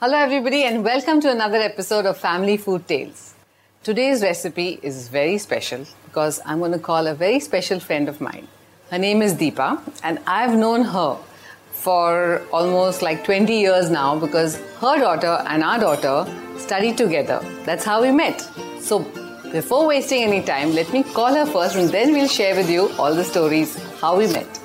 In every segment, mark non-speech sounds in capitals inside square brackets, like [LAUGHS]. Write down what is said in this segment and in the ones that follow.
Hello, everybody, and welcome to another episode of Family Food Tales. Today's recipe is very special because I'm going to call a very special friend of mine. Her name is Deepa, and I've known her for almost like 20 years now because her daughter and our daughter studied together. That's how we met. So, before wasting any time, let me call her first and then we'll share with you all the stories how we met.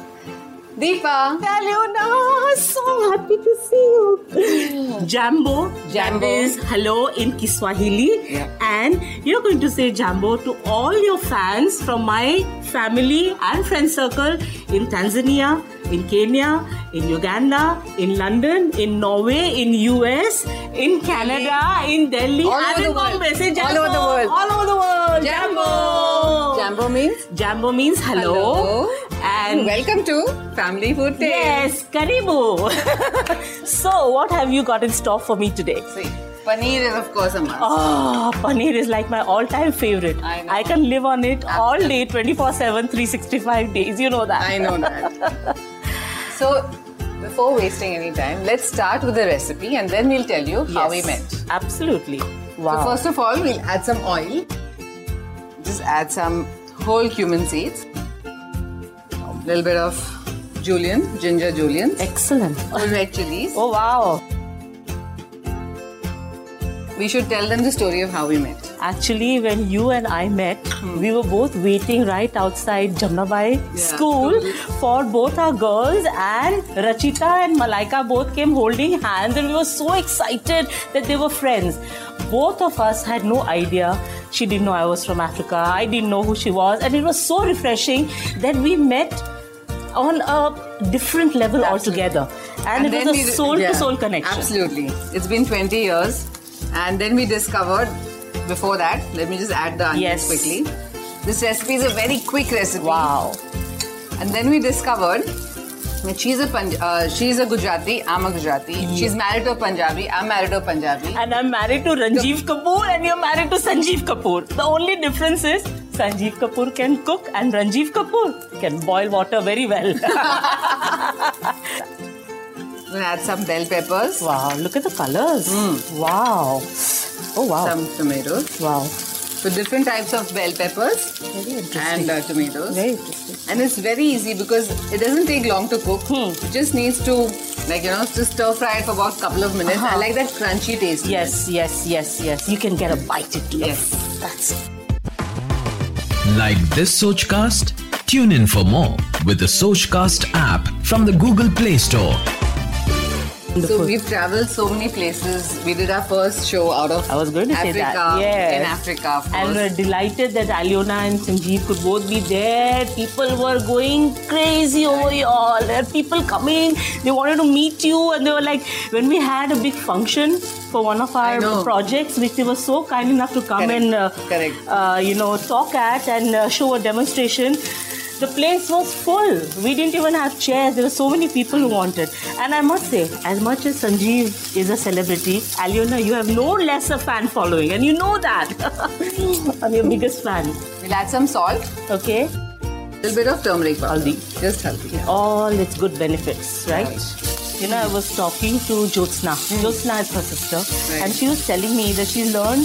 Deepa! Aliona, so happy to see you. Jambo. Jambo. That is hello in Kiswahili. Yeah. And you're going to say Jambo to all your fans from my family and friend circle in Tanzania, in Kenya, in Uganda, in London, in Norway, in US, in Canada, in Delhi, All and over in the world. Bombay. Say All over the world. All over the world. Jambo! Jambo means Jambo means hello. Hello. And welcome to Family Food Day. Yes, Karibu. [LAUGHS] so, what have you got in store for me today? See, paneer is of course a must. Oh, paneer is like my all-time favorite. I know. I can live on it all day, 24/7, 365 days. You know that. I know that. [LAUGHS] so, before wasting any time, let's start with the recipe and then we'll tell you how we Yes, met. Absolutely. Wow. So, first of all, we'll add some oil. Just add some whole cumin seeds. A little bit of julienne, ginger julienne. Excellent. Whole red chilies. Oh wow. We should tell them the story of how we met. Actually, when you and I met, hmm. we were both waiting right outside Jamnabai school for both our girls, and Rachita and Malaika both came holding hands, and we were so excited that they were friends. Both of us had no idea. She didn't know I was from Africa, I didn't know who she was, and it was so refreshing that we met on a different level altogether. And, it was a soul to soul connection. Absolutely. It's been 20 years. And then we discovered, before that, let me just add the onions Yes. quickly. This recipe is a very quick recipe. Wow. And then we discovered that she's a Punj- uh, she's a Gujarati, I'm a Gujarati. She's married to a Punjabi, I'm married to a Punjabi. And I'm married to Ranjeev Kapoor and you're married to Sanjeev Kapoor. The only difference is Sanjeev Kapoor can cook and Ranjeev Kapoor can boil water very well. [LAUGHS] [LAUGHS] We'll add some bell peppers, wow, look at the colors. Wow. Oh wow. some tomatoes. wow. So different types of bell peppers Very and uh, tomatoes. very interesting. And it's very easy because it doesn't take long to cook. Hmm. It just needs to, like, you know, just stir fry it for about a couple of minutes. I Uh-huh. like that crunchy taste. Yes, yes, yes, yes. You can get a bite into it. Yes. That's it. Like this Sochcast? Tune in for more with the Sochcast app from the Google Play Store. So we've traveled so many places. We did our first show out of I was going to say Africa. that. Yes. In Africa, of course. And we're delighted that Aliona and Sanjeev could both be there. People were going crazy over you all. There people coming. They wanted to meet you, and they were like, when we had a big function for one of our projects, which they were so kind enough to come Correct. and uh, Correct. Uh, you know talk at and uh, show a demonstration. The place was full. We didn't even have chairs. There were so many people who wanted. And I must say, as much as Sanjeev is a celebrity, Aliona, you have no less a fan following, and you know that. [LAUGHS] I'm your biggest fan. we'll add some salt, Okay? a little bit of turmeric powder. Haldi. Just haldi. All its good benefits, right? Right. You know, I was talking to Jyotsna. Hmm. Jyotsna is her sister, Right. and she was telling me that she learned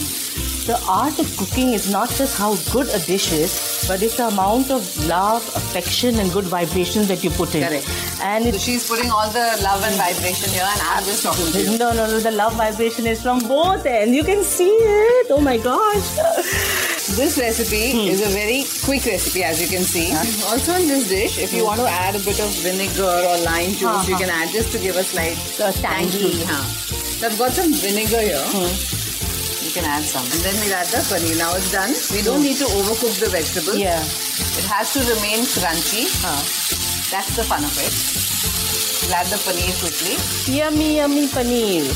the art of cooking is not just how good a dish is, but it's the amount of love, affection, and good vibrations that you put in. Correct. And So she's putting all the love and vibration here, and I'm just talking to you. no, no, no. The love vibration is from both ends. You can see it. Oh my gosh. This recipe Hmm. is a very quick recipe, as you can see. Also, in this dish, if you want to add a bit of vinegar or lime juice, you can add just to give a slight The tangy. tangy. So I've got some vinegar here. Hmm. Can add some, and then we'll add the paneer. Now it's done. We don't need to overcook the vegetables. Yeah. It has to remain crunchy. Huh. That's the fun of it. We'll add the paneer quickly. Yummy, yummy paneer.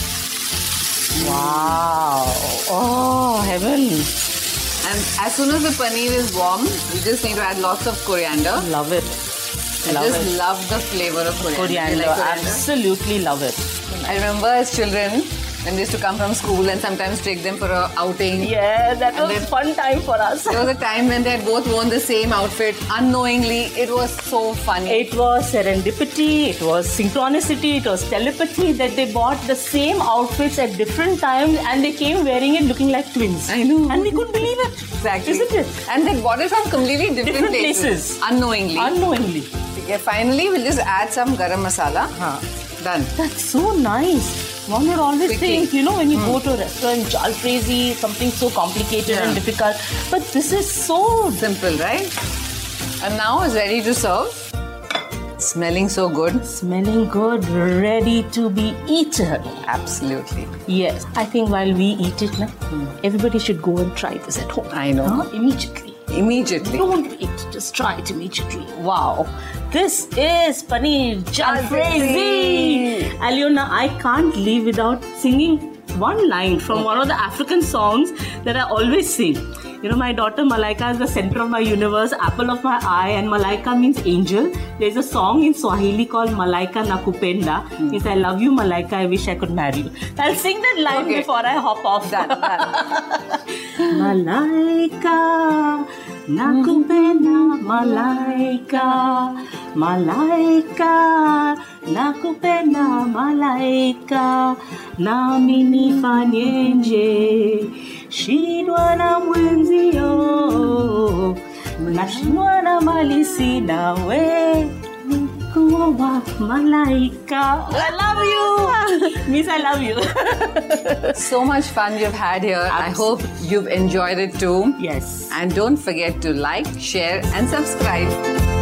Wow. Oh, heaven. And as soon as the paneer is warm, we just need to add lots of coriander. Love it. I Love just it. love the flavor of coriander. Coriander. Like coriander? Absolutely love it. I remember as children, when they used to come from school and sometimes take them for a outing. Yeah, that And was then- fun time for us. There was a time when they had both worn the same outfit unknowingly. It was so funny. It was serendipity, it was synchronicity, it was telepathy that they bought the same outfits at different times and they came wearing it looking like twins. I know. And we couldn't believe it. exactly. Isn't it? And they bought it from completely different, Different places. places. Unknowingly. Unknowingly. okay, finally, we'll just add some garam masala. Huh. Done. That's so nice. One would always Quickly. think, you know, when you hmm. go to a restaurant, jalfrezi, something so complicated and difficult. But this is so Simple, right? And now it's ready to serve. Smelling so good. smelling good, ready to be eaten. Absolutely. Yes, I think while we eat it, na, hmm. everybody should go and try this at home. I know. Huh? Immediately. Immediately. Don't wait, just try it immediately. Wow. This is Paneer Jalfrezi. Aliona, I can't live without singing one line from one of the African songs that I always sing. You know, my daughter Malaika is the center of my universe, apple of my eye, and Malaika means angel. There's a song in Swahili called Malaika Nakupenda. Means hmm. I love you, Malaika. I wish I could marry you. I'll sing that line Okay. before I hop off. Done, done. [LAUGHS] Malaika, nakupenda malaika, malaika, nakupenda malaika, nami nifanyeje? Shindwa na mwenzio, nashindwa na mali sina we malaika. I love you. [LAUGHS] Miss, I love you. [LAUGHS] so much fun we've had here. I hope you've enjoyed it too. yes. And don't forget to like, share, and subscribe.